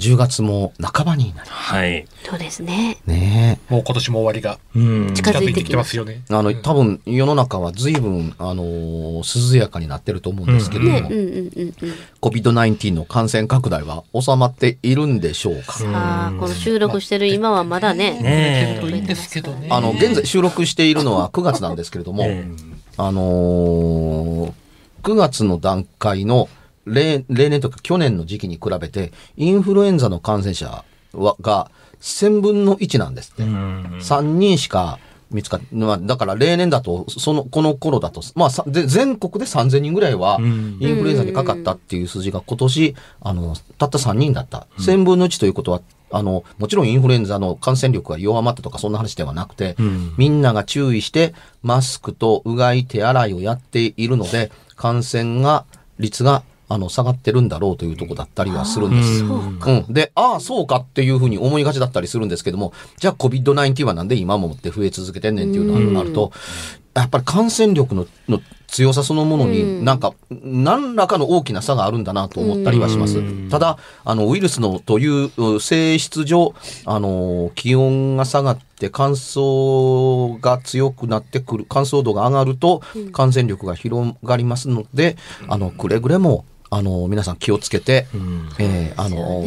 10月も半ばになりはい。そうですね。ねもう今年も終わりがうん。近づいてきますよね。えあの多分世の中は随分あのー涼やかになってると思うんですけれども、うんうんうんうん。COVID-19 の感染拡大は収まっているんでしょうか、さあ、この収録してる今はまだね。ねえいいんですけどね。あの現在収録しているのは9月なんですけれども、えあのー9月の段階の例例年というか去年の時期に比べてインフルエンザの感染者はが1000分の1なんですって。3人しか見つかっまあ、だから例年だと、その、この頃だと、まあ、全国で3000人ぐらいは、インフルエンザにかかったっていう数字が今年、あの、たった3人だった。1000分の1ということは、あの、もちろんインフルエンザの感染力が弱まったとかそんな話ではなくて、みんなが注意して、マスクとうがい手洗いをやっているので、感染が、率が、あの、下がってるんだろうというとこだったりはするんです。うん。で、ああ、そうかっていうふうに思いがちだったりするんですけども、じゃあ COVID-19 はなんで今もって増え続けてんねんっていうのになると、やっぱり感染力のの強さそのものになんか、何らかの大きな差があるんだなと思ったりはします。ただ、あの、ウイルスのというう性質上、あの、気温が下がって乾燥が強くなってくる、乾燥度が上がると感染力が広がりますので、あの、くれぐれも、あの、皆さん気をつけて、えーあの、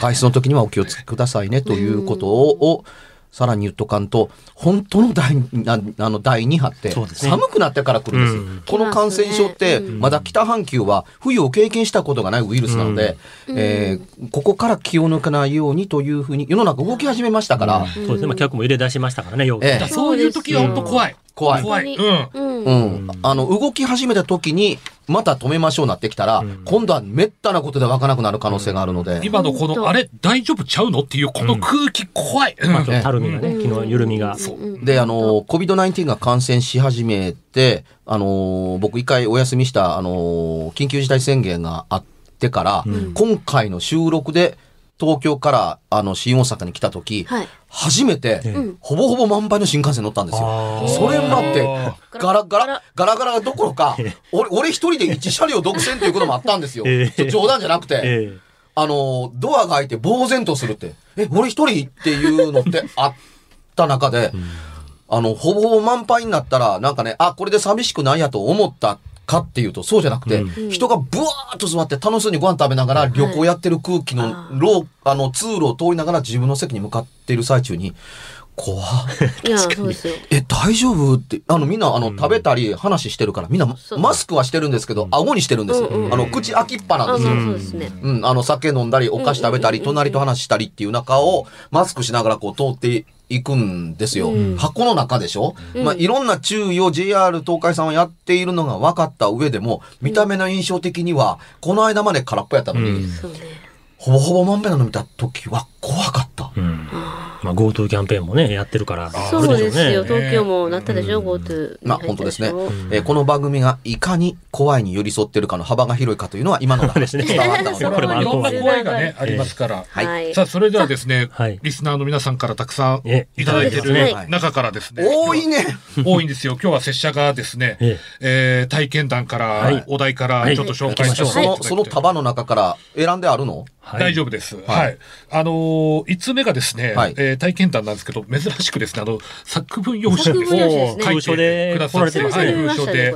外出の時にはお気をつけくださいねということを、をさらに言っとかんと、本当の第なあの第2波って、ね。寒くなってから来るんです。この感染症って、まだ北半球は冬を経験したことがないウイルスなので、えーここから気を抜かないようにというふうに世の中動き始めましたから、そうですね。まあ、客も入れ出しましたからね。ええ。そういう時は本当怖い。怖い。怖い。うん。うん。うん、あの動き始めた時にまた止めましょうなってきたら、今度はめったなことで湧かなくなる可能性があるので、今のこの、あれ、大丈夫ちゃうの？っていうこの空気怖い。うん。まあ、ちょっとたるみがね、昨日の緩みが。で、あの、COVID-19 が感染し始めて、あの、僕一回お休みした、あの、緊急事態宣言があってから、今回の収録で、東京から、あの、新大阪に来た時、はい。初めて、ほぼほぼ満杯の新幹線乗ったんですよ。それ待って、ガラガラ、ガラガラ。どころか、俺、俺一人で一車両独占ということもあったんですよ。ええ。冗談じゃなくて。えあの、ドアが開いて呆然とするって、え、俺一人っていうのってあった中で、あの、ほぼほぼ満杯になったら、なんかね、あ、これで寂しくないやと思ったかっていうと、そうじゃなくて、人がブワーッと座って楽しそうにご飯食べながら旅行やってる空気の、ローあの、通路を通りながら自分の席に向かっている最中に、怖っ。いや、そうですよ。え、大丈夫って、あの、みんな、あの、食べたり話してるから、みんな、マスクはしてるんですけど、顎にしてるんですよ。うんうんあの、口開きっぱなんあ、ですよ。そうそうですね。うん、あの、酒飲んだり、お菓子食べたり、隣と話したりっていう中を、マスクしながらこう通っていくんですよ。箱の中でしょ、まあ、いろんな注意を JR 東海さんはやっているのが分かった上でも、見た目の印象的には、この間まで空っぽやったのに、そうね。ほぼほぼまんべんなの見た時は怖かった。ままあ GoTo キャンペーンもねやってるからそうですよ、ね東京もなったでしょ、GoTo まあ本当ですね、えーこの番組がいかに怖いに寄り添ってるかの幅が広いかというのは今のお話で伝わったのでこれいろんな声がね、ありますから。はいはいさあ、それではですね、はいリスナーの皆さんからたくさんえいただいている中からですね。多いね多いんですよ。今日は拙者がですね、ええー体験談から、はいお題からはいちょっと紹介させていそただいてのその束の中から選んであるのはい大丈夫です。はいはい。あのー、5つ目がですね、はいえー体験談なんですけど、珍しくですね、あの、作文用紙作文用紙ですね。書いてくださって、封書ではい、書で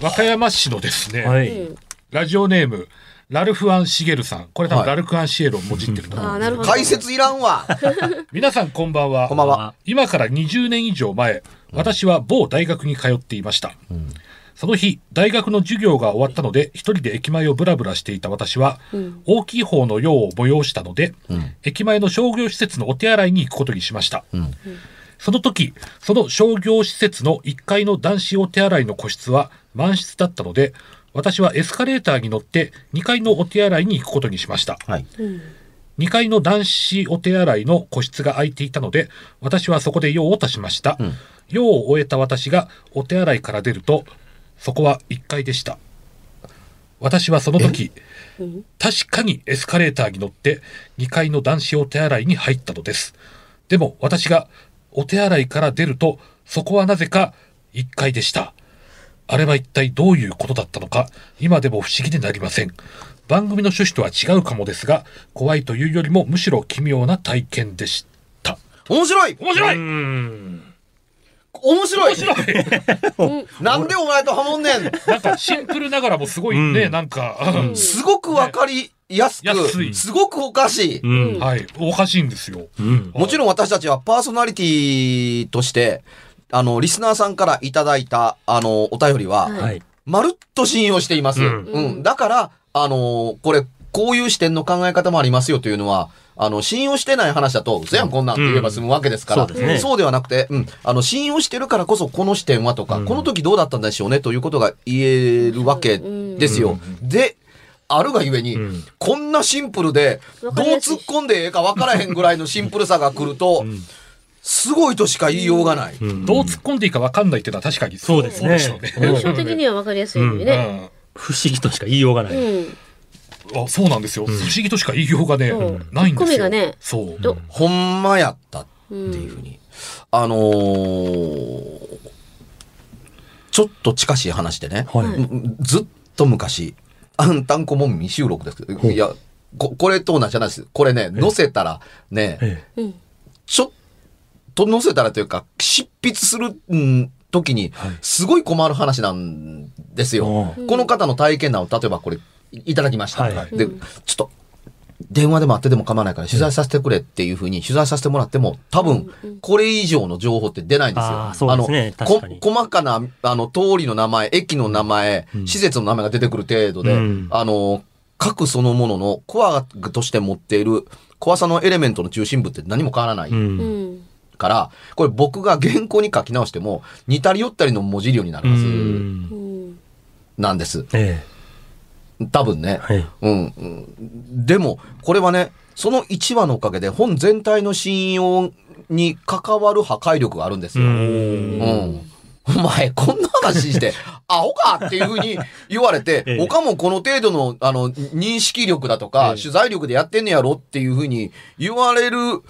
和歌山市のですね、はい、うんラジオネーム、ラルフ・アン・シゲルさん。これ多分はい。ラルフ・アン・シエルをもじってると思うんですけど。解説いらんわ。皆さんこんばんは。こんばんは。今から20年以上前、私は某大学に通っていました。その日、大学の授業が終わったので、一人で駅前をブラブラしていた私は、大きい方の用を催したので、駅前の商業施設のお手洗いに行くことにしました。その時、その商業施設の1階の男子お手洗いの個室は満室だったので、私はエスカレーターに乗って2階のお手洗いに行くことにしました。はい。2階の男子お手洗いの個室が空いていたので、私はそこで用を足しました。用を終えた私がお手洗いから出ると、そこは1階でした。私はその時、確かにエスカレーターに乗って2階の男子お手洗いに入ったのです。でも私がお手洗いから出ると、そこはなぜか1階でした。あれは一体どういうことだったのか、今でも不思議でなりません。番組の趣旨とは違うかもですが、怖いというよりもむしろ奇妙な体験でした。面白い面白いうん面白い。面白い。なんでお前とハモんねん。なんかシンプルながらもすごいね、うん。なんか、すごくわかりやす安い。く、すごくおかしい。うん。はい、おかしいんですよ。うん。もちろん私たちはパーソナリティとして、あの、リスナーさんからいただいた、あの、お便りは、はい。まるっと信用しています。ううんん。だから、あの、これ、こういう視点の考え方もありますよというのは、あの、信用してない話だと、嘘やん、こんなんって言えば済むわけですから、うん。そうですね。ではなくて、うん、あの、信用してるからこそ、この視点はとか、うん。この時どうだったんでしょうねということが言えるわけですよ。で、あるがゆえに、うん。こんなシンプルで、どう突っ込んでええか分からへんぐらいのシンプルさが来ると、すごいとしか言いようがない。うん。どう突っ込んでいいか分かんないっていうのは確かにそうですね。印象的には分かりやすいのにね。不思議としか言いようがない、うん。あそうなんですよ、不思議としか言いようがね、うん。ないんですよ。ねそう。どほんまやったっていうふうに。あのーちょっと近しい話でね、はい。うんずっと昔、あんたんこもんみ収録ですけど、いや、ここれと同じじゃないです。これね、載せたらね。ちょっと載せたらというか、執筆する、うん、時にはい、すごい困る話なんですよ。おこの方の体験談を例えばこれいいただきました。はいで、ちょっと、電話で待ってでも構わないから取材させてくれっていうふうに取材させてもらっても、多分、これ以上の情報って出ないんですよ。あねの確かにこ細かな、あの、通りの名前、駅の名前、施設の名前が出てくる程度で、うんあの、核そのもののコアとして持っている怖さのエレメントの中心部って何も変わらない。うんうん。から、これ僕が原稿に書き直しても、似たり寄ったりの文字量になるはずうんうん。なんです。え多分ね。えはいうん、うん。でも、これはね、その1話のおかげで本全体の信用に関わる破壊力があるんですよ。ううんん。お前、こんな話して、アホかっていうふうに言われてええ、他もこの程度の、あの、認識力だとか、ええ取材力でやってんねやろっていうふうに言われる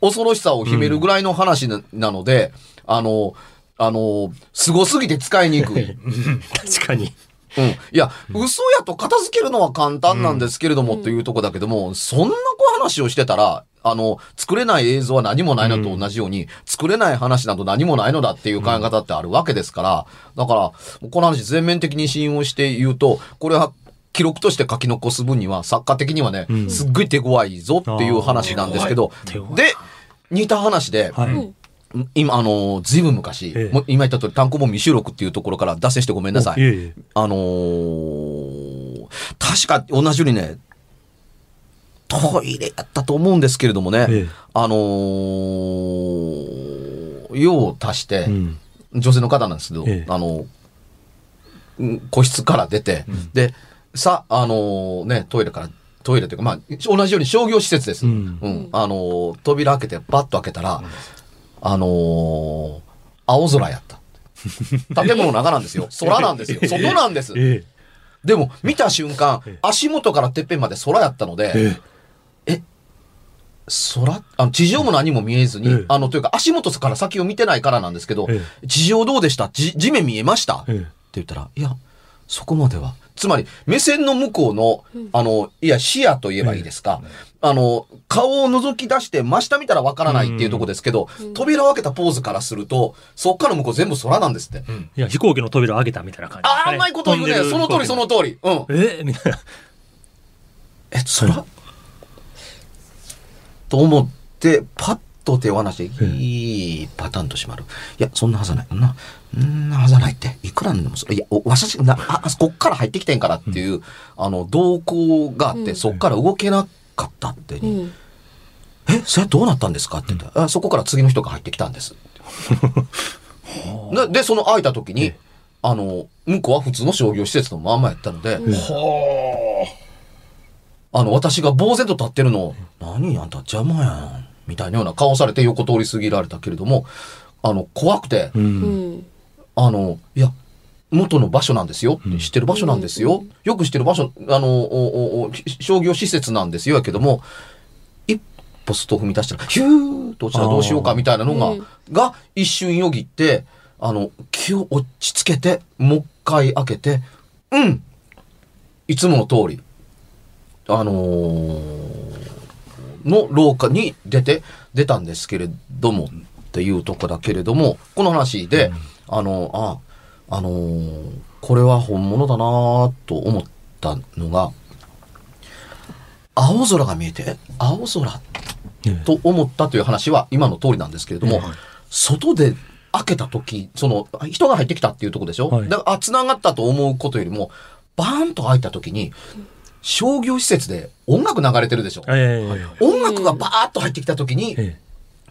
恐ろしさを秘めるぐらいの話な,、なので、あの、あの、凄すぎて使いにくい。確かにうん。いや、嘘やと片付けるのは簡単なんですけれども、というとこだけども、そんな小話をしてたら、あの、作れない映像は何もないのと同じように、作れない話など何もないのだっていう考え方ってあるわけですから、だから、この話全面的に信用して言うと、これは、記録として書き残す分には、作家的にはね、ん。すっごい手強いぞっていう話なんですけどで、似た話で、はい、今、あの、ずいぶん昔、ええ。今言った通り単行本未収録っていうところから脱線してごめんなさい。えあのー確か同じようにね、トイレやったと思うんですけれどもね、ええ。あのー用を足して、うん。女性の方なんですけど、ええ。あの、うん個室から出て、で、さ、あのね、トイレからトイレというか、まあ、同じように商業施設です。ううん。ん。あのー扉開けて、バッと開けたら、あのー青空やった。建物の中なんですよ。空なんですよ。外なんです。えでも、見た瞬間、足元からてっぺんまで空やったので、え空あの地上も何も見えずに、ええ。あの、というか足元から先を見てないからなんですけど、え。地上どうでした？地地面見えました、ええ。って言ったら、いや、そこまでは。つまり、目線の向こうの、あの、いや、視野と言えばいいですか。あの、顔を覗き出して真下見たらわからないっていうところですけど、扉を開けたポーズからすると、そっから向こう全部空なんですって。いや、飛行機の扉を開けたみたいな感じ。ああ、うまいこと言うね。その通り、その通通り。うん。り。えみたいな。え、空と思って、パッと手を離して、いいパターンと閉まる。いや、そんなはずはない。な、んなはずはないって。いくらなんでもそ、いや、お私、な、あ、あこっから入ってきてんからっていう、あの、動向があって、そっから動けなかったって、うん。え、それどうなったんですかって言ったら、あそこから次の人が入ってきたんです。で、でその開いた時に、あの、向こうは普通の商業施設のまんまやったので、あの、私が呆然と立ってるのを、何あんた邪魔やん。みたいなような顔されて横通り過ぎられたけれども、あの、怖くて、う。うんん。あの、いや、元の場所なんですよ。知ってる場所なんですよ。よく知ってる場所、あの、おおお商業施設なんですよ。やけども、一歩スト踏み出したら、ヒューと落ちたらどうしようかみたいなのが、うんが一瞬よぎって、あの、気を落ち着けて、もう一回開けて、うんいつもの通り、あのーの廊下に出て、出たんですけれども、っていうとこだけれども、この話で、あの、あ、あのーこれは本物だなぁと思ったのが、青空が見えて、青空と思ったという話は今の通りなんですけれども、外で開けた時、その、人が入ってきたっていうところでしょ、はい。だから、あ、繋がったと思うことよりも、バーンと開いた時に、商業施設で音楽流れてるでしょ？ええ音楽がバーッと入ってきた時に、え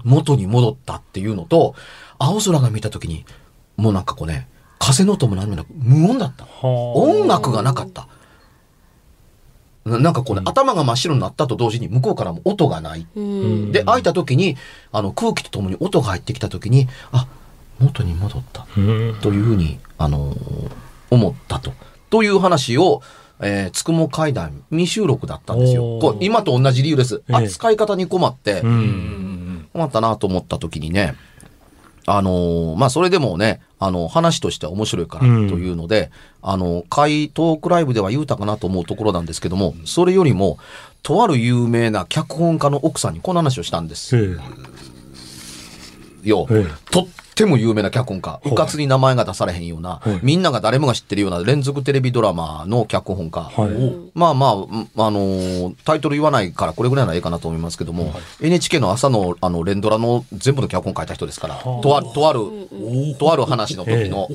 元に戻ったっていうのと、青空が見た時に、もうなんかこうね、風の音も何もなく無音だった。音楽がなかった。ななんかこうね、頭が真っ白になったと同時に向こうからも音がない。うん。で、開いた時に、あの空気とともに音が入ってきた時に、あ、元に戻った。うん。というふうに、あのー思ったと。という話を、えー、つくも会談未収録だったんですよ。こう今と同じ理由です。ええ扱い方に困って、うん。困ったなと思った時にね、あのーまあ、それでもね、あの、話としては面白いからとうん。いうので、あの、会トークライブでは言うたかなと思うところなんですけども、それよりも、とある有名な脚本家の奥さんにこの話をしたんです。えよ。え。とっても有名な脚本家。うかつに名前が出されへんような、はいみんなが誰もが知ってるような連続テレビドラマの脚本家。はい。まあまあ、うんあのータイトル言わないからこれぐらいならいいかなと思いますけども、NHK の朝のあの連ドラの全部の脚本書いた人ですから、とある、とある、とある話の時の、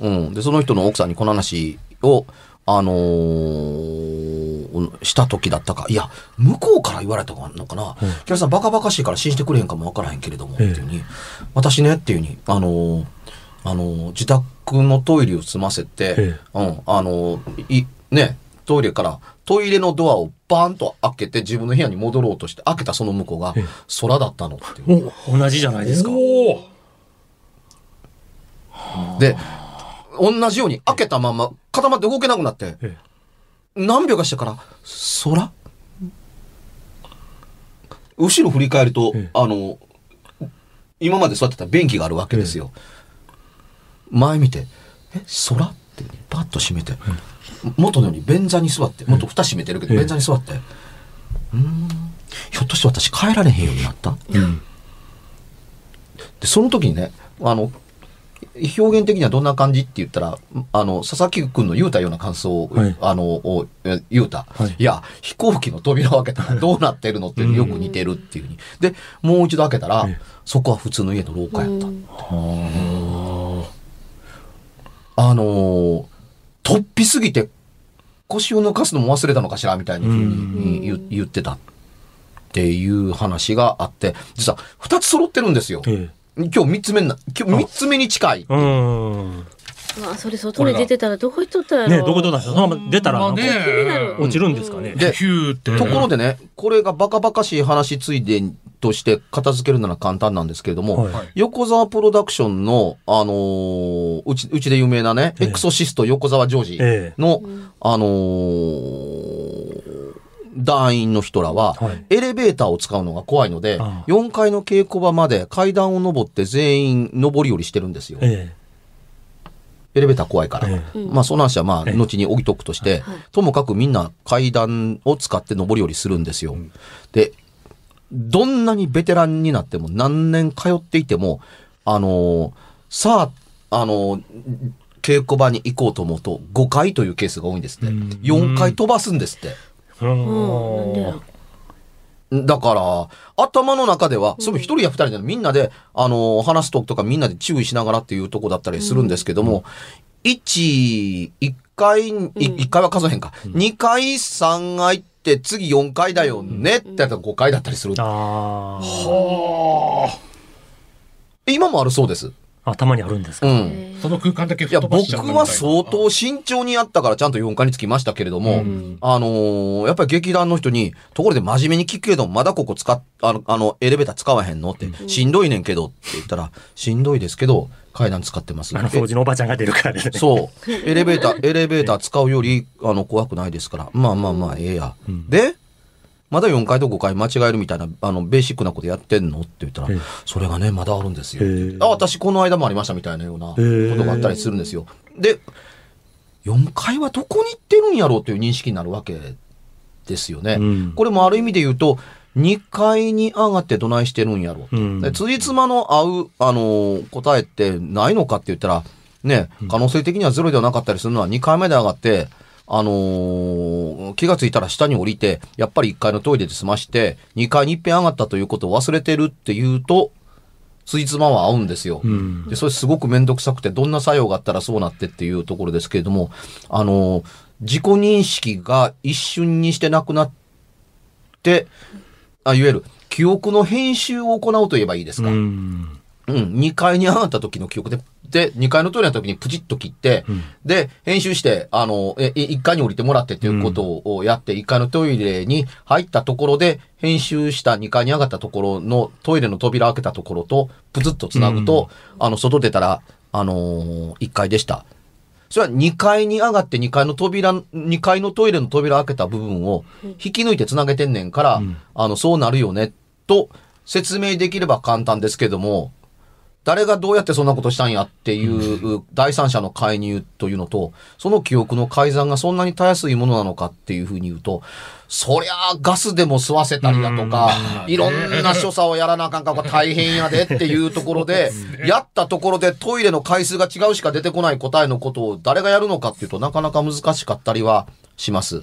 うん。で、その人の奥さんにこの話を、あのーした時だったか、いや、向こうから言われたのかな、キャラさんバカバカしいから信じてくれへんかもわからへんけれども、っていうふうに、私ねっていうふうに、あのーあのー自宅のトイレを済ませて、えうん、あのーい、ね、トイレから、トイレのドアをバーンと開けて自分の部屋に戻ろうとして、開けたその向こうがええ。空だったのっていう。お同じじゃないですか。で、同じように開けたまま固まって動けなくなって、え何秒かしてから、空？後ろ振り返ると、ええ。あの、今まで座ってた便器があるわけですよ。前見て、え、空？ってパッと閉めて、元のように便座に座って、元蓋閉めてるけど、ええ。便座に座って、うーん、ひょっとして私帰られへんようになった？うん。で、その時にね、あの、表現的にはどんな感じって言ったら、あの、佐々木くんの言うたような感想を、はいあの、言うた、はいい。や、飛行機の扉を開けたらどうなってるのってよく似てるっていうふうに。で、もう一度開けたらええ、そこは普通の家の廊下やった。うんあのー、突飛すぎて腰を抜かすのも忘れたのかしらみたいなふうに言言ってたっていう話があって、実は二つ揃ってるんですよ。え今日三つ目な、今日三つ目に近い。え。うん。まあそれ外に出てたらどこ行っとったやろ？ね、どこどうなんですか？そのまま出たらね落ちるんですかね？でヒューって。ところでね、これがバカバカしい話ついでとして片付けるなら簡単なんですけれども、はいはい横沢プロダクションの、あのーうち、うちで有名なね、ええエクソシスト横沢ジョージええの、あのー団員の人らは、はいエレベーターを使うのが怖いので、ああ4階の稽古場まで階段を登って全員上り下りしてるんですよ。えエレベーター怖いから。えまあ、その話はまあ、ええ後に置いとくとして、ともかくみんな階段を使って上り下りするんですよ。で、どんなにベテランになっても、何年通っていても、あのーさあ、あのー稽古場に行こうと思うと、5回というケースが多いんですって。うん4回飛ばすんですって。ううんなんでやん。ろだから、頭の中では、その一人や二人でみんなで、あのー話すととかみんなで注意しながらっていうとこだったりするんですけども、一、一回、い一回は数えへんか。二回、三回って次四回だよねってやったら五回だったりする。あ今もあるそうです。あ。あ、たまにあるんですか？うん。その空間だけいや、僕吹っ飛ばしちゃったみたいなは相当慎重にやったからちゃんと4回につきましたけれども、あのーやっぱり劇団の人に、ところで真面目に聞くけど、まだここ使っ、あの、あの、エレベーター使わへんの？って、しんどいねんけどって言ったら、しんどいですけど、階段使ってます。あの掃除のおばちゃんが出るからですね。そう。エレベーター、エレベーター使うより、あの、怖くないですから。まあまあまあ、ええや。で、まだ4回と5回間違えるみたいな、あの、ベーシックなことやってんの？って言ったらええ、それがね、まだあるんですよ。あ、私この間もありましたみたいなようなことがあったりするんですよ。で、4回はどこに行ってるんやろうという認識になるわけですよね。うんこれもある意味で言うと、2階に上がってどないしてるんやろう。うんで辻褄の合う、あのー答えってないのかって言ったら、ね、可能性的にはゼロではなかったりするのは2回目で上がって、あのー気がついたら下に降りて、やっぱり1階のトイレで済まして、2階に一遍上がったということを忘れてるっていうと、辻褄は合うんですよ。うん。で、それすごくめんどくさくて、どんな作用があったらそうなってっていうところですけれども、あの、自己認識が一瞬にしてなくなって、あいわゆる記憶の編集を行うと言えばいいですか。ううん。ん。2階に上がった時の記憶で、で、2階のトイレの時にプチッと切って、で、編集して、あの、え、1階に降りてもらってっていうことをやって、1階のトイレに入ったところで、編集した2階に上がったところのトイレの扉開けたところと、プツッと繋ぐと、あの、外出たら、あのー、1階でした。それは2階に上がって2階の扉、2階のトイレの扉開けた部分を引き抜いて繋げてんねんから、あの、そうなるよね、と説明できれば簡単ですけども、誰がどうやってそんなことしたんやっていう第三者の介入というのと、その記憶の改ざんがそんなにたやすいものなのかっていうふうに言うと、そりゃあガスでも吸わせたりだとか、いろんな所作をやらなあかんから大変やでっていうところで、やったところでトイレの回数が違うしか出てこない答えのことを誰がやるのかっていうとなかなか難しかったりはします。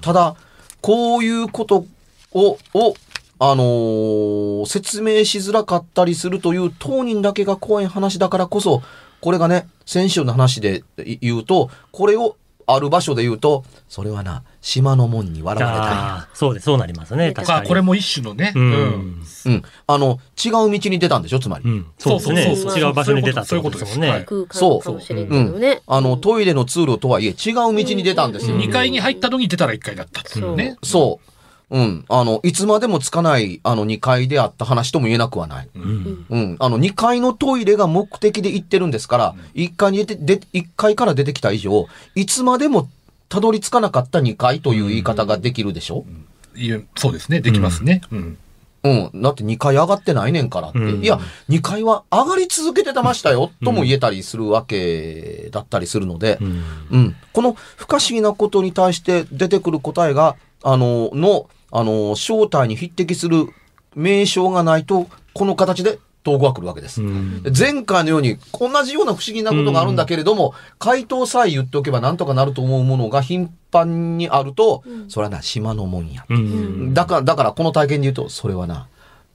ただ、こういうことを、を、あのー説明しづらかったりするという当人だけが怖い話だからこそ、これがね、先週の話でい言うと、これをある場所で言うと、それはな、島の門に笑われたんそうです、そうなりますね。確かあ、に。これも一種のね。ううんん。うん。あの、違う道に出たんでしょ、つまり。うん。そうですね。そうそうそう違う場所に出たってことですもんね。空間かもしれん。あの、トイレの通路とはいえ、違う道に出たんですよ。2階に入ったのに出たら1階だったっていうね。そう。うん。あの、いつまでもつかない、あの、2階であった話とも言えなくはない。うん。うん。あの、2階のトイレが目的で行ってるんですから、1階に出て、で、1階から出てきた以上、いつまでもたどり着かなかった2階という言い方ができるでしょ？いえそうですね。できますね。うん。うん。だって2階上がってないねんからって。うんいや、2階は上がり続けてたましたよ、とも言えたりするわけだったりするので、うん。うん。この不可思議なことに対して出てくる答えが、あの、の、あの、正体に匹敵する名称がないと、この形で統合が来るわけです。うん前回のように同じような不思議なことがあるんだけれども、回答さえ言っておけばなんとかなると思うものが頻繁にあると、それはな、島のもんや。うん。だから、だからこの体験で言うと、それはな、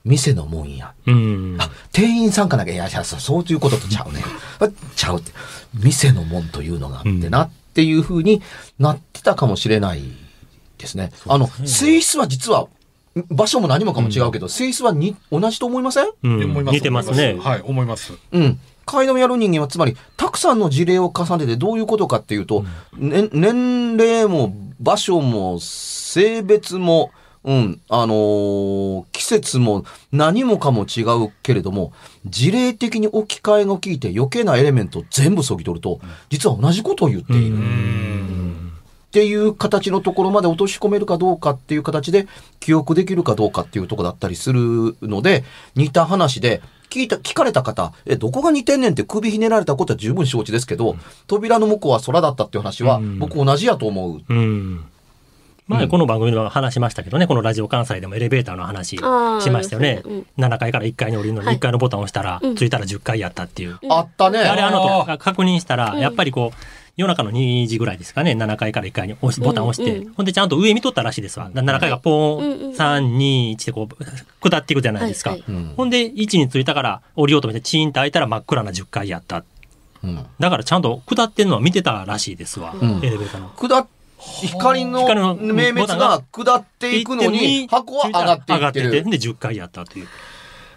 店のもんや。うん。あ、店員さんかなきゃ、いや、いやそういうこととちゃうね。あ ちゃうって。店のもんというのがあってな、っていうふうになってたかもしれないですね。あの、性質は実は、場所も何もかも違うけど、性質はに同じと思いません？うん思います似てますね。はい、思います。うん。階段をやる人間は、つまり、たくさんの事例を重ねてどういうことかっていうと、ね年齢も場所も性別も、うん、あのー季節も何もかも違うけれども、事例的に置き換えが効いて余計なエレメントを全部削ぎ取ると、実は同じことを言っている。っていう形のところまで落とし込めるかどうかっていう形で記憶できるかどうかっていうところだったりするので、似た話で、聞いた、聞かれた方、え、どこが似てんねんって首ひねられたことは十分承知ですけど、扉の向こうは空だったっていう話は、僕同じやと思う。うん。前この番組では話しましたけどね、このラジオ関西でもエレベーターの話しましたよね。そうですね。7階から1階に降りるのにはい。1階のボタンを押したら、うん。着いたら10階やったっていう。あったね。あれあのあ確認したら、うん。やっぱりこう、夜中の2時ぐらいですかね、7階から1階に押しボタンを押して、うん。うんほんでちゃんと上見とったらしいですわ。だ7階がポーン、うんうん3、2、1でこう、下っていくじゃないですか。はいはい。うん。ほんで、1に着いたから降りようと思ってチーンと開いたら真っ暗な10階やった。うん。だからちゃんと下ってんのは見てたらしいですわ、うん。エレベーターの。下っ光の明滅が下っていくのに、箱は上がっていって上がる。で10回やったという。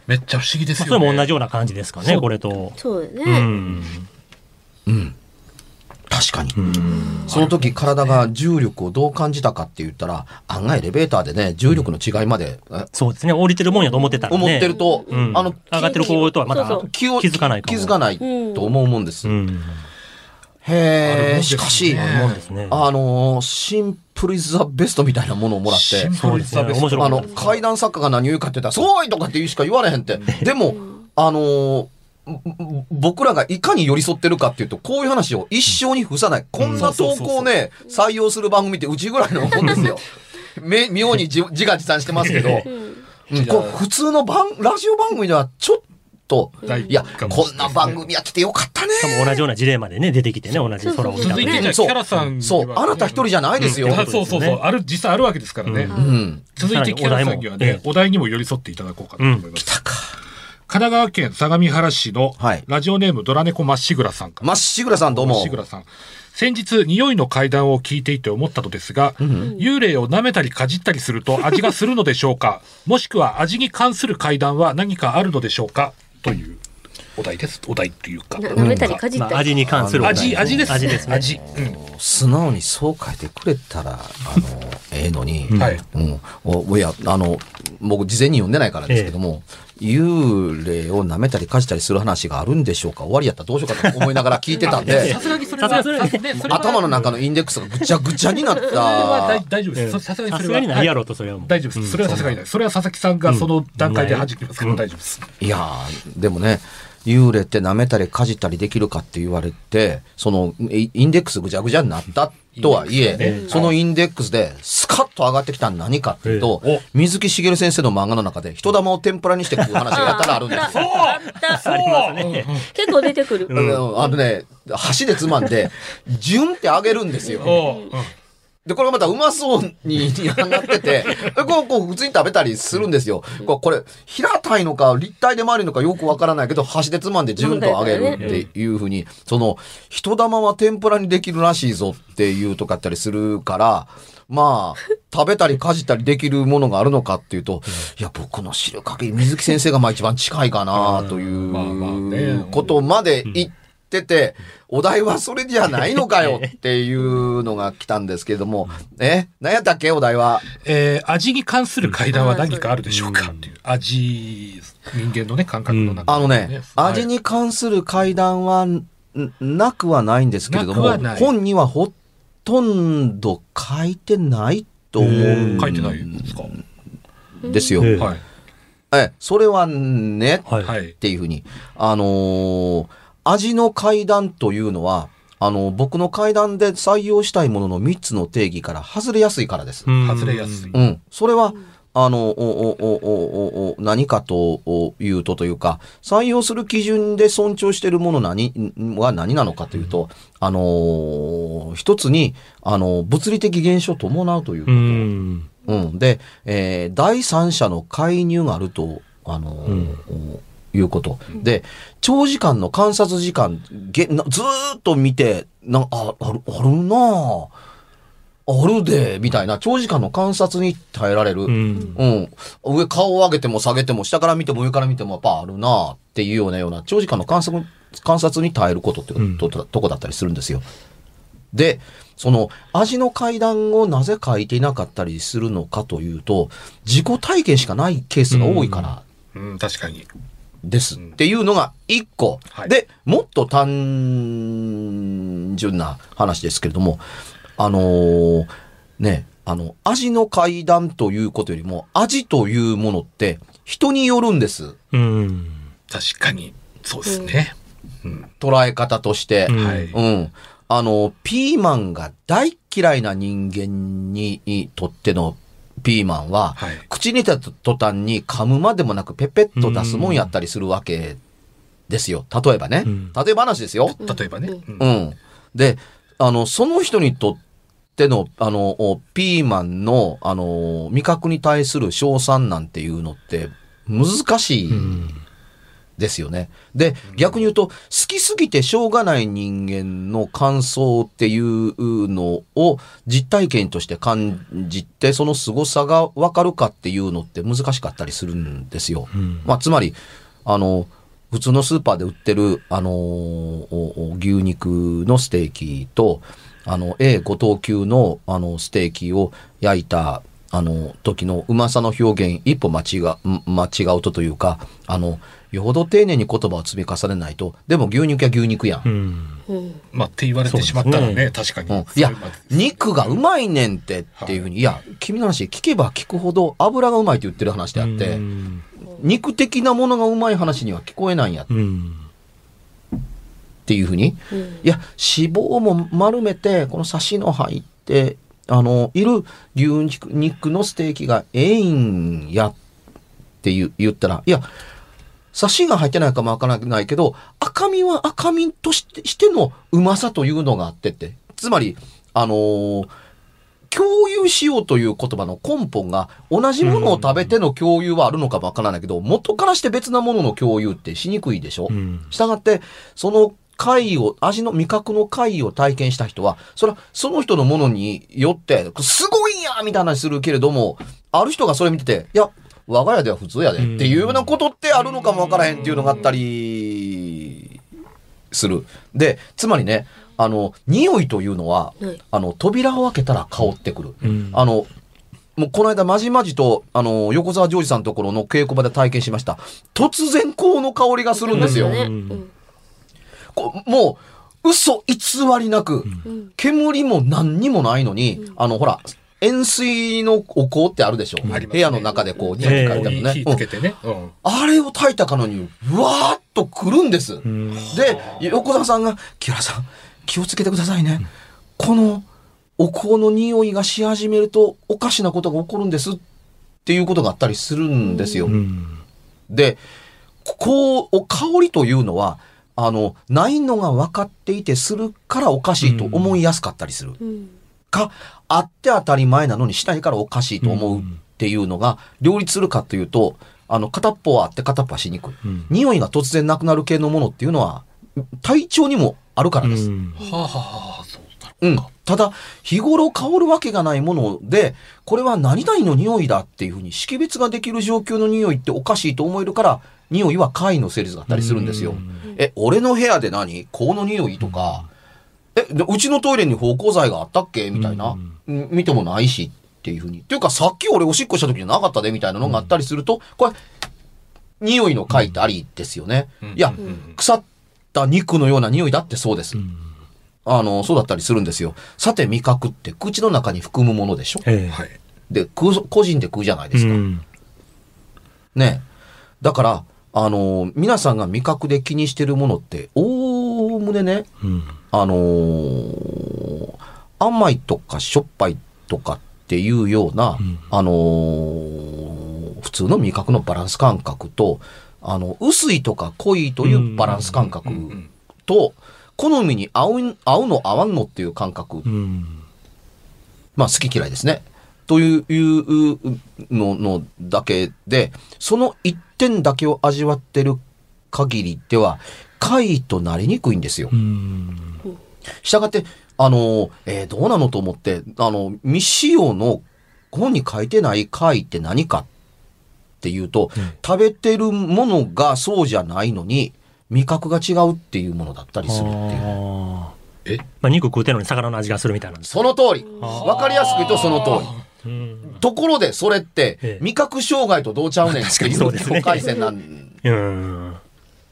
めっちゃ不思議ですまあよね。それも同じような感じですかね、これと。うそうだね。ん。うん。確かに。その時体が重力をどう感じたかって言ったら、案外エレベーターでね、重力の違いまで、え？そうですね、降りてるもんやと思ってたらね。思ってると、うんあの、上がってる子とはまだ気を気づかない気づかないと思うもんです。うん。へえ、しかし、あのー、シンプルイズザベストみたいなものをもらって。あの、階段作家が何言うかって言ったら、すごいとかって言うしか言われへんって。でも、あの僕らがいかに寄り添ってるかっていうと、こういう話を一生に付さない。こんな投稿をね、採用する番組ってうちぐらいのもんですよ。め妙に自自画自賛してますけど、うん。こう普通の番、ラジオ番組ではちょっと、第いや、こんな番組やっててよかったね。しかも同じような事例までね、出てきてね、同じ空を見た。続いてじゃあ、キそうャラさんそう、あなた一人じゃないですよ。そうそうそう。ある、実際あるわけですからね。うんうん。続いてキャラさんにはねお題にも寄り添っていただこうかと思います。たか。神奈川県相模原市のはいラジオネームドラネコまっしぐらさんから。まっしぐらさんどうも。まっしぐらさん。先日、匂いの階段を聞いていて思ったのですが、幽霊を舐めたりかじったりすると味がするのでしょうか？もしくは味に関する階段は何かあるのでしょうか？というお題です。お題っていうか。な舐めたりかじったり。まあ、味に関するお題味、味です。味ですね。味。うん素直にそう書いてくれたら、あの、ええのに、はいうん。おいや、あの、僕事前に読んでないからですけども、幽霊を舐めたりかじたりする話があるんでしょうか？終わりやったらどうしようかと思いながら聞いてたんで さ、すがにそれさは、頭の中のインデックスがぐちゃぐちゃになっそれは大た。大丈夫です。そさすがにそれは。さすがにないやろはと、それは大丈夫です。それはさすがにない。それは佐々木さんがその段階で弾きますから大丈夫です。いやー、でもね、幽霊って舐めたりかじったりできるかって言われて、そのイインデックスぐちゃぐちゃになったとはいえ、ね。そのインデックスでスカッと上がってきたのは何かっていうと、ええ。水木しげる先生の漫画の中で人玉を天ぷらにして食う話がやったらあるんですよ。あった。ありますね。結構出てくる。うん。あのね、箸でつまんで、ジュンって上げるんですよ。で、これまたうまそうになってて、でこう、こう普通に食べたりするんですよ。こうこれ、平たいのか立体で丸いのかよくわからないけど、箸でつまんでジュンと上げるっていうふうに、その、人玉は天ぷらにできるらしいぞっていうとかあったりするから、まあ、食べたりかじったりできるものがあるのかっていうと、いや、僕の知る限り水木先生がまあ一番近いかなといまあまあね。うことまで言ってて、お題はそれじゃないのかよ っていうのが来たんですけれども、え何やったっけ？お題は。えー味に関する階段は何かあるでしょうか？っていう。味、人間のね、感覚の中で、あのね、味に関する階段はんなくはないんですけれども本にはほとんど書いてないと思うん書いてないんですか？ですよ。ええはい。え、それはね、はい。はいっ。ていうふうに。あのー味の階段というのは、あの、僕の階段で採用したいものの3つの定義から外れやすいからです。うん外れやすい。うん。それは、あの、お、お、お、お、お、お、何かというとというか、採用する基準で尊重しているもの何、は何なのかというと、あのー一つに、あの、物理的現象を伴うというこうと。ん。うん。で、えー第三者の介入があると、あのーいうこと。で、長時間の観察時間、げなずーっと見て、なあ、ある、あるなぁあるで、みたいな、長時間の観察に耐えられる。ううん。ん。上、顔を上げても下げても、下から見ても上から見ても、やっぱあるなぁっていうようなような、長時間の観察観察に耐えることってこと,、とこだったりするんですよ。で、その味の階段をなぜ書いていなかったりするのかというと、自己体験しかないケースが多いからうん、確かに。です。っていうのが一個。はいで、もっと単純な話ですけれども、あのーね、あの、味の階段ということよりも、味というものって人によるんです。うん。確かに。そうですね。うん。捉え方として。うんはい。うん。あの、ピーマンが大嫌いな人間にとってのピーマンは、はい口に入れた途端に噛むまでもなくペペッと出すもんやったりするわけですよ。例えばね。うん例えば話ですよ。例えばね。うんうん。で、あの、その人にとっての、あの、おピーマンの、あの、味覚に対する賞賛なんていうのって難しい。うん。ですよね。で、逆に言うと、好きすぎてしょうがない人間の感想っていうのを実体験として感じて、その凄さがわかるかっていうのって難しかったりするんですよ。うんまあ、つまり、あの、普通のスーパーで売ってる、あの牛肉のステーキと、あの、A5 等級の、あの、ステーキを焼いた、あの、時のうまさの表現、一歩間違う、間違うとというか、あの、よほど丁寧に言葉を積み重ねないと、でも牛肉や牛肉やん。まあ、って言われてしまったらね、確かに。うん。いや肉がうまいねんってっていうふうに、い。や、君の話聞けば聞くほど油がうまいって言ってる話であって、うん。肉的なものがうまい話には聞こえないんやっうん。ていうふうに、うん。いや、脂肪も丸めて、このサシの入って、あの、いる牛肉肉のステーキがええんやって言ったら、いや、サシが入ってないかもわからないけど、赤身は赤身としてのうまさというのがあってって。つまり、あのー共有しようという言葉の根本が同じものを食べての共有はあるのかもわからないけど、元からして別なものの共有ってしにくいでしょ、うん。したがって、その貝を、味の味覚の貝を体験した人は、それはその人のものによって、すごいんやみたいな話するけれども、ある人がそれ見てて、いや、我が家では普通やでっていうようなことってあるのかもわからへんっていうのがあったりする。で、つまりね、あの、匂いというのは、はいあの、扉を開けたら香ってくる。うんあの、もうこの間まじまじと、あの、横澤ジョージさんのところの稽古場で体験しました。突然香の香りがするんですよ。もう、嘘偽りなく、うん煙も何にもないのに、あの、ほら、塩水のお香ってあるでしょ。ね部屋の中でこう、ニええヤニヤ書いてあるのね。火うんつけてね。うん。あれを炊いたかのに、うわーっと来るんです。うん。で、横澤さんが、木原さん、気をつけてくださいね。このお香の匂いがし始めると、おかしなことが起こるんですっていうことがあったりするんですよ。うん。で、こう、お香りというのは、あの、ないのが分かっていてするからおかしいと思いやすかったりする。うんか、あって当たり前なのにしないからおかしいと思うっていうのが、両立するかというと、あの、片っぽはあって片っぽはしにくい。うん匂いが突然なくなる系のものっていうのは、体調にもあるからです。うんはあはあはあ、そうだ。うん。ただ、日頃香るわけがないもので、これは何々の匂いだっていうふうに識別ができる状況の匂いっておかしいと思えるから、匂いは貝の成立だったりするんですよ。え、俺の部屋で何？香の匂いとか、え、でうちのトイレに芳香剤があったっけ？みたいな、うん見てもないしっていうふうに。っていうか、さっき俺おしっこした時じゃなかったでみたいなのがあったりすると、これ、匂いの貝ってありですよね。いや、腐った肉のような匂いだってそうです。あの、そうだったりするんですよ。さて、味覚って口の中に含むものでしょ？ええはい。で、食う個人で食うじゃないですか。うんね。だから、あの、皆さんが味覚で気にしてるものって、おおむねね、うんあのー甘いとかしょっぱいとかっていうような、うん。あのー普通の味覚のバランス感覚と、あの、薄いとか濃いというバランス感覚うんと、好みに合う、合うの合わんのっていう感覚。うん。まあ好き嫌いですね。といういうののだけで、その一点だけを味わってる限りでは、怪異となりにくいんですよう。んしたがって、あの、えーどうなのと思って、あの、未使用の本に書いてない怪異って何かっていうと、食べてるものがそうじゃないのに、味覚が違うっていうものだったりするっていう。あえ？ーまあ、肉食うてんのに魚の味がするみたいな。その通り。わかりやすく言うとその通り。うん。ところでそれってええ味覚障害とどうちゃうねんっていうにそうですね境界線なんうん。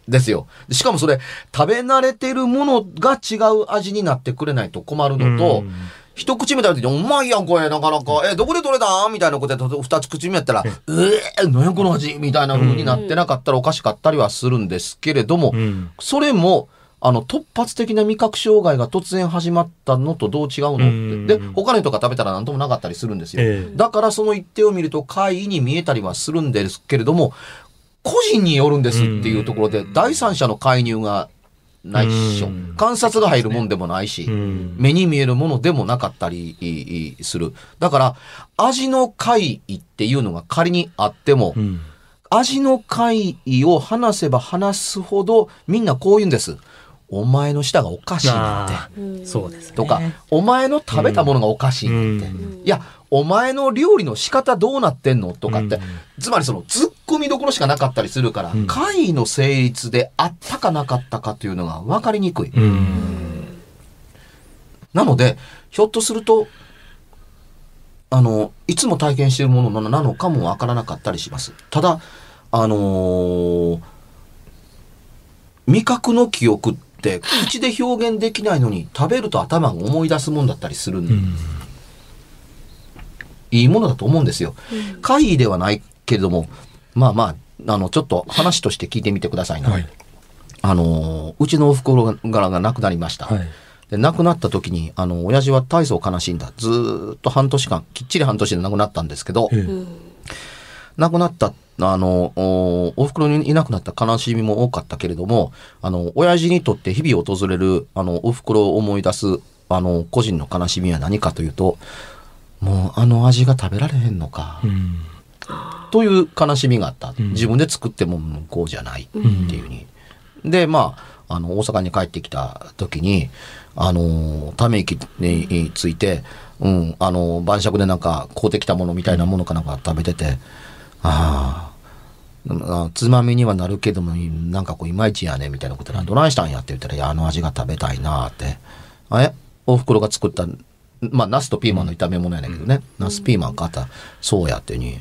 ですよ。しかもそれ食べ慣れてるものが違う味になってくれないと困るのと、うん一口目食べて、うまいやん、これ、なかなか。え、どこで取れた？みたいなことで、二口目やったら、ええ何やこの味？みたいな風になってなかったらおかしかったりはするんですけれども、うん。それも、あの、突発的な味覚障害が突然始まったのとどう違うの？って。うんで、他の人が食べたら何ともなかったりするんですよ。ええだからその一定を見ると怪異に見えたりはするんですけれども、個人によるんですっていうところで、第三者の介入がないっしょうん。観察が入るもんでもないし、うん。目に見えるものでもなかったりする。だから、味の怪異っていうのが仮にあっても、うん。味の怪異を話せば話すほど、みんなこう言うんです。お前の舌がおかしいなって。そうですね。とか、お前の食べたものがおかしいなって。うんいや、お前の料理の仕方どうなってんのとかって、うんつまりその、突っ込みどころしかなかったりするから、うん怪異の成立であったかなかったかっていうのが分かりにくい。うん。なので、ひょっとすると、あの、いつも体験しているものなのかもわからなかったりします。ただ、あのー味覚の記憶って口で表現できないのに食べると頭が思い出すもんだったりするんで、うん。いいものだと思うんですよ。怪異ではないけれども、まあまあ、あの、ちょっと話として聞いてみてくださいな。はい。あのーうちのお袋がが亡くなりました。はい。で亡くなった時に、あの、親父は大層悲しんだ。ずーっと半年間、きっちり半年で亡くなったんですけど、ええ亡くなった、あの、おお袋にいなくなった悲しみも多かったけれども、あの、親父にとって日々訪れる、あの、お袋を思い出す、あの、個人の悲しみは何かというと、もうあの味が食べられへんのか、うん。という悲しみがあった。うん自分で作っても向こうじゃないっていうふうに。で、まあ、あの、大阪に帰ってきた時に、あの、ため息について、うん、あの、晩酌でなんか買うてきたものみたいなものかなんか食べてて、ああ、つまみにはなるけども、なんかこう、いまいちやね、みたいなことで、どないしたんやって言ったら、いや、あの味が食べたいなって。あれ？お袋が作った、まあ、ナスとピーマンの炒め物やねんけどね。ナスピーマン買った。そうやってに。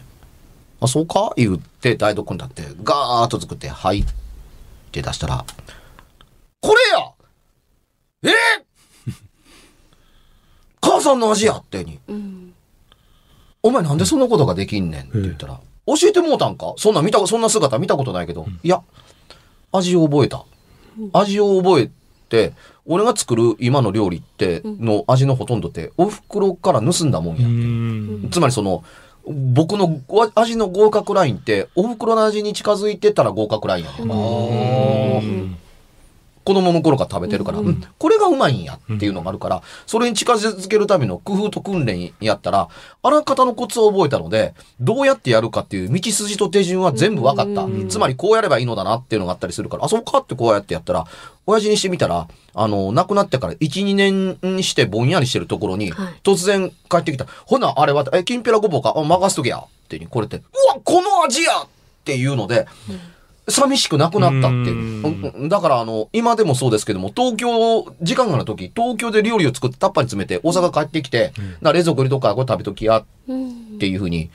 あ、そうか？言って台所に立って、ガーッと作って、はいって出したら、これやえ？母さんの味やってに。お前なんでそんなことができんねんって言ったら、教えてもうたんか？そんな見た、そんな姿見たことないけど、いや、味を覚えた。味を覚えて、俺が作る今の料理って、の味のほとんどって、お袋から盗んだもんや。うん。つまりその、僕のご味の合格ラインって、お袋の味に近づいてたら合格ラインやねん。子供の頃から食べてるから、うんこれがうまいんやっていうのがあるから、それに近づけるための工夫と訓練やったら、あらかたのコツを覚えたので、どうやってやるかっていう道筋と手順は全部分かった。つまりこうやればいいのだなっていうのがあったりするから、あ、そうかってこうやってやったら、親父にしてみたら、あの、亡くなってから1、2年にしてぼんやりしてるところに、はい突然帰ってきた。ほな、あれは、え、きんぴらごぼうか、あ任せとけや。ってに、これって、うわ、この味やっていうので、寂しくなくなったってだから、あの、今でもそうですけども、東京、時間がある時、東京で料理を作ってタッパーに詰めて、大阪帰ってきて、な冷蔵庫入れとくから、これ食べときやっていうふうに、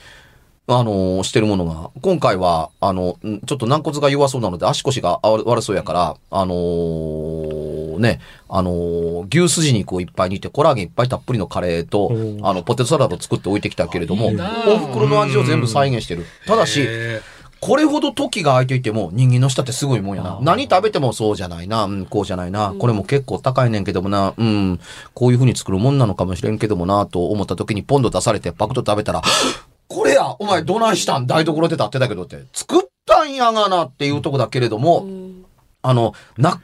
あのしてるものが、今回は、あの、んちょっと軟骨が弱そうなので、足腰が悪悪そうやから、あのーね、あのー牛すじ肉をいっぱい煮て、コラーゲンいっぱいたっぷりのカレーとお、ーあの、ポテトサラダを作っておいてきたけれども、いいなお袋の味を全部再現してる。ただし、へこれほど時が空いていても人間の舌ってすごいもんやな。何食べてもそうじゃないな。うん、こうじゃないな。これも結構高いねんけどもな。うん、こういう風に作るもんなのかもしれんけどもな、と思った時にポンド出されてパクッと食べたら、これやお前どないしたん台所で立ってたけどって。作ったんやがなっていうとこだけれども、あの、な、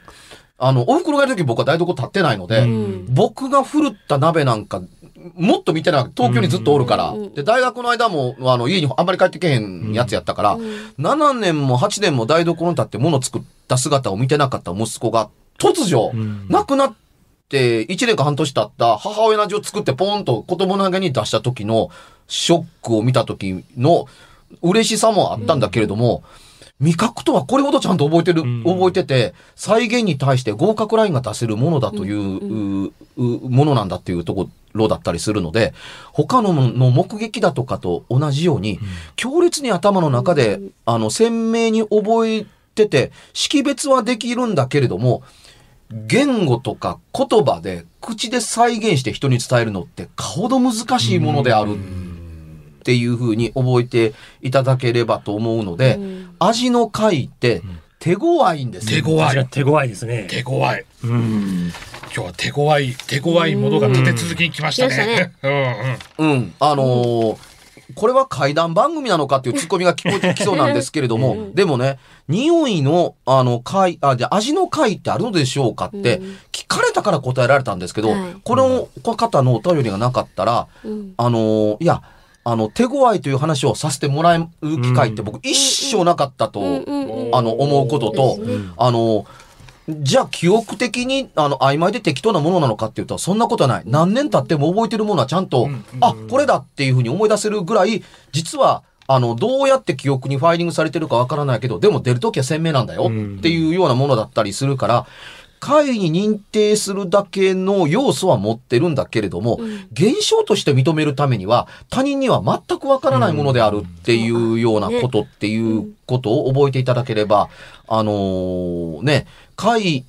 あの、お袋がいる時僕は台所立ってないので、僕が振るった鍋なんか、もっと見てない。東京にずっとおるから。で、大学の間も、あの、家にあんまり帰ってけへんやつやったから、7年も8年も台所に立って物作った姿を見てなかった息子が、突如、ん亡くなって、1年か半年経った母親の味を作ってポーンと子供の中に出した時のショックを見た時の嬉しさもあったんだけれども、味覚とはこれほどちゃんと覚えてる、ん。覚えてて、再現に対して合格ラインが出せるものだという、ううものなんだっていうところだったりするので、他のの目撃だとかと同じように、強烈に頭の中で、あの、鮮明に覚えてて、識別はできるんだけれども、言語とか言葉で口で再現して人に伝えるのってかほど難しいものであるっていうふうに覚えていただければと思うので、味の回って手強いんですよ。手強い。手強いですね。手強い。うん。今日は手強い、手強いものが立て続けに来ましたね。うんうん。うん。あのーこれは怪談番組なのかっていうツッコミが聞こえてきそうなんですけれども、でもね、匂いの、あの、回、あ、じゃあ味の回ってあるのでしょうかって、聞かれたから答えられたんですけど、はいこの方のお便りがなかったら、うんあのーいや、あの、手強いという話をさせてもらえる機会って僕一生なかったと、あの、思うことと、あの、じゃあ記憶的に、あの、曖昧で適当なものなのかっていうと、そんなことはない。何年経っても覚えてるものはちゃんと、あ、これだっていうふうに思い出せるぐらい、実は、あの、どうやって記憶にファイリングされてるかわからないけど、でも出るときは鮮明なんだよっていうようなものだったりするから、会に認定するだけの要素は持ってるんだけれども、現象として認めるためには、他人には全くわからないものであるっていうようなことっていうことを覚えていただければ、あのーね、会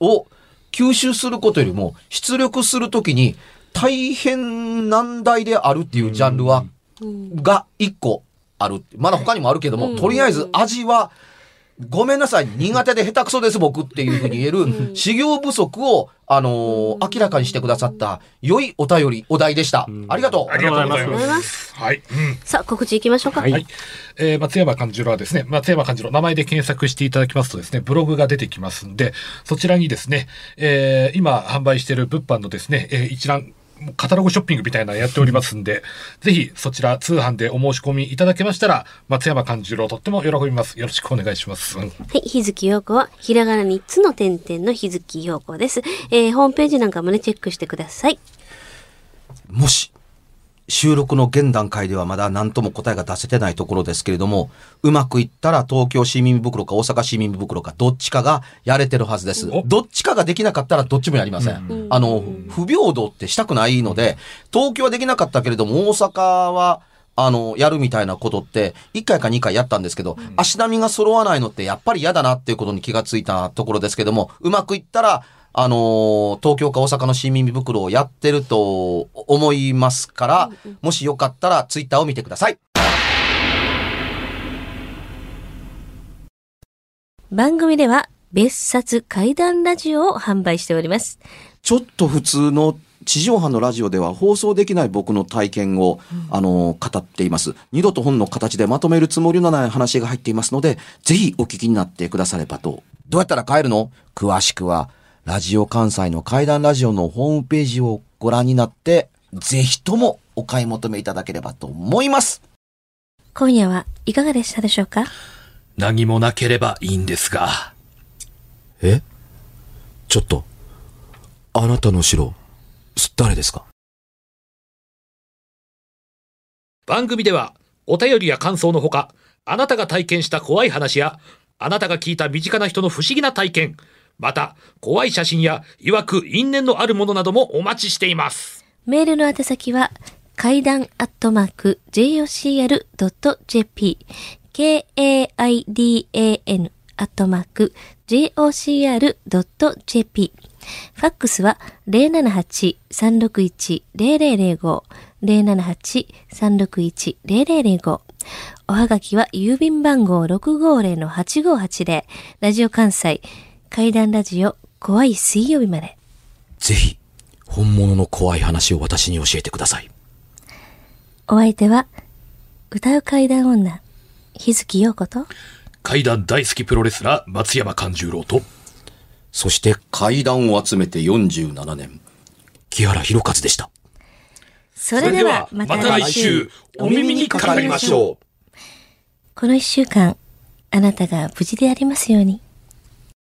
を吸収することよりも、出力するときに大変難題であるっていうジャンルは、が一個ある。まだ他にもあるけども、とりあえず味は、ごめんなさい、苦手で下手くそです僕っていうふうに言える、修行不足を、あのー明らかにしてくださった、良いお便り、お題でした。ありがとう。ありがとうございありがとうございま。ますはい。うん。さあ、告知行きましょうか。はいはい。えー松山勘十郎はですね、松山勘十郎、名前で検索していただきますとですね、ブログが出てきますんで、そちらにですね、えー今販売している物販のですね、えー一覧、カタログショッピングみたいなのやっておりますんで、ぜひそちら通販でお申し込みいただけましたら、松山勘十郎とっても喜びます。よろしくお願いします。うんはい、日月陽子は、ひらがな3つの点々の日月陽子です。えー、ホームページなんかもね、チェックしてください。もし、収録の現段階ではまだ何とも答えが出せてないところですけれども、うまくいったら東京市民袋か大阪市民袋かどっちかがやれてるはずですお。どっちかができなかったらどっちもやりません。あの、不平等ってしたくないので、東京はできなかったけれども大阪は、あの、やるみたいなことって、1回か2回やったんですけど、足並みが揃わないのってやっぱり嫌だなっていうことに気がついたところですけども、うまくいったら、あのー東京か大阪の市民袋をやってると思いますから、もしよかったらツイッターを見てください。番組では、別冊怪談ラジオを販売しております。ちょっと普通の地上波のラジオでは放送できない僕の体験を、あの、語っています。二度と本の形でまとめるつもりのない話が入っていますので、ぜひお聞きになってくださればと。どうやったら帰るの？詳しくは、ラジオ関西の怪談ラジオのホームページをご覧になって、ぜひともお買い求めいただければと思います。今夜はいかがでしたでしょうか？何もなければいいんですが。え？ちょっと、あなたの城、誰ですか？番組ではお便りや感想のほか、あなたが体験した怖い話や、あなたが聞いた身近な人の不思議な体験、また怖い写真や曰く因縁のあるものなどもお待ちしています。メールの宛先は、階段アットマーク jocr.jp k-a-i-d-a-n アットマーク jocr.jp ファックスは078-361-0005 078-361-0005おはがきは郵便番号650-8580ラジオ関西階段ラジオ怖い水曜日までぜひ、本物の怖い話を私に教えてください。お相手は、歌う階段女、日月陽子と、怪談大好きプロレスラー松山勘十郎と、そして階段を集めて47年、木原博一でした。それではまた来週、お耳にかかりましょう。この一週間、あなたが無事でありますように。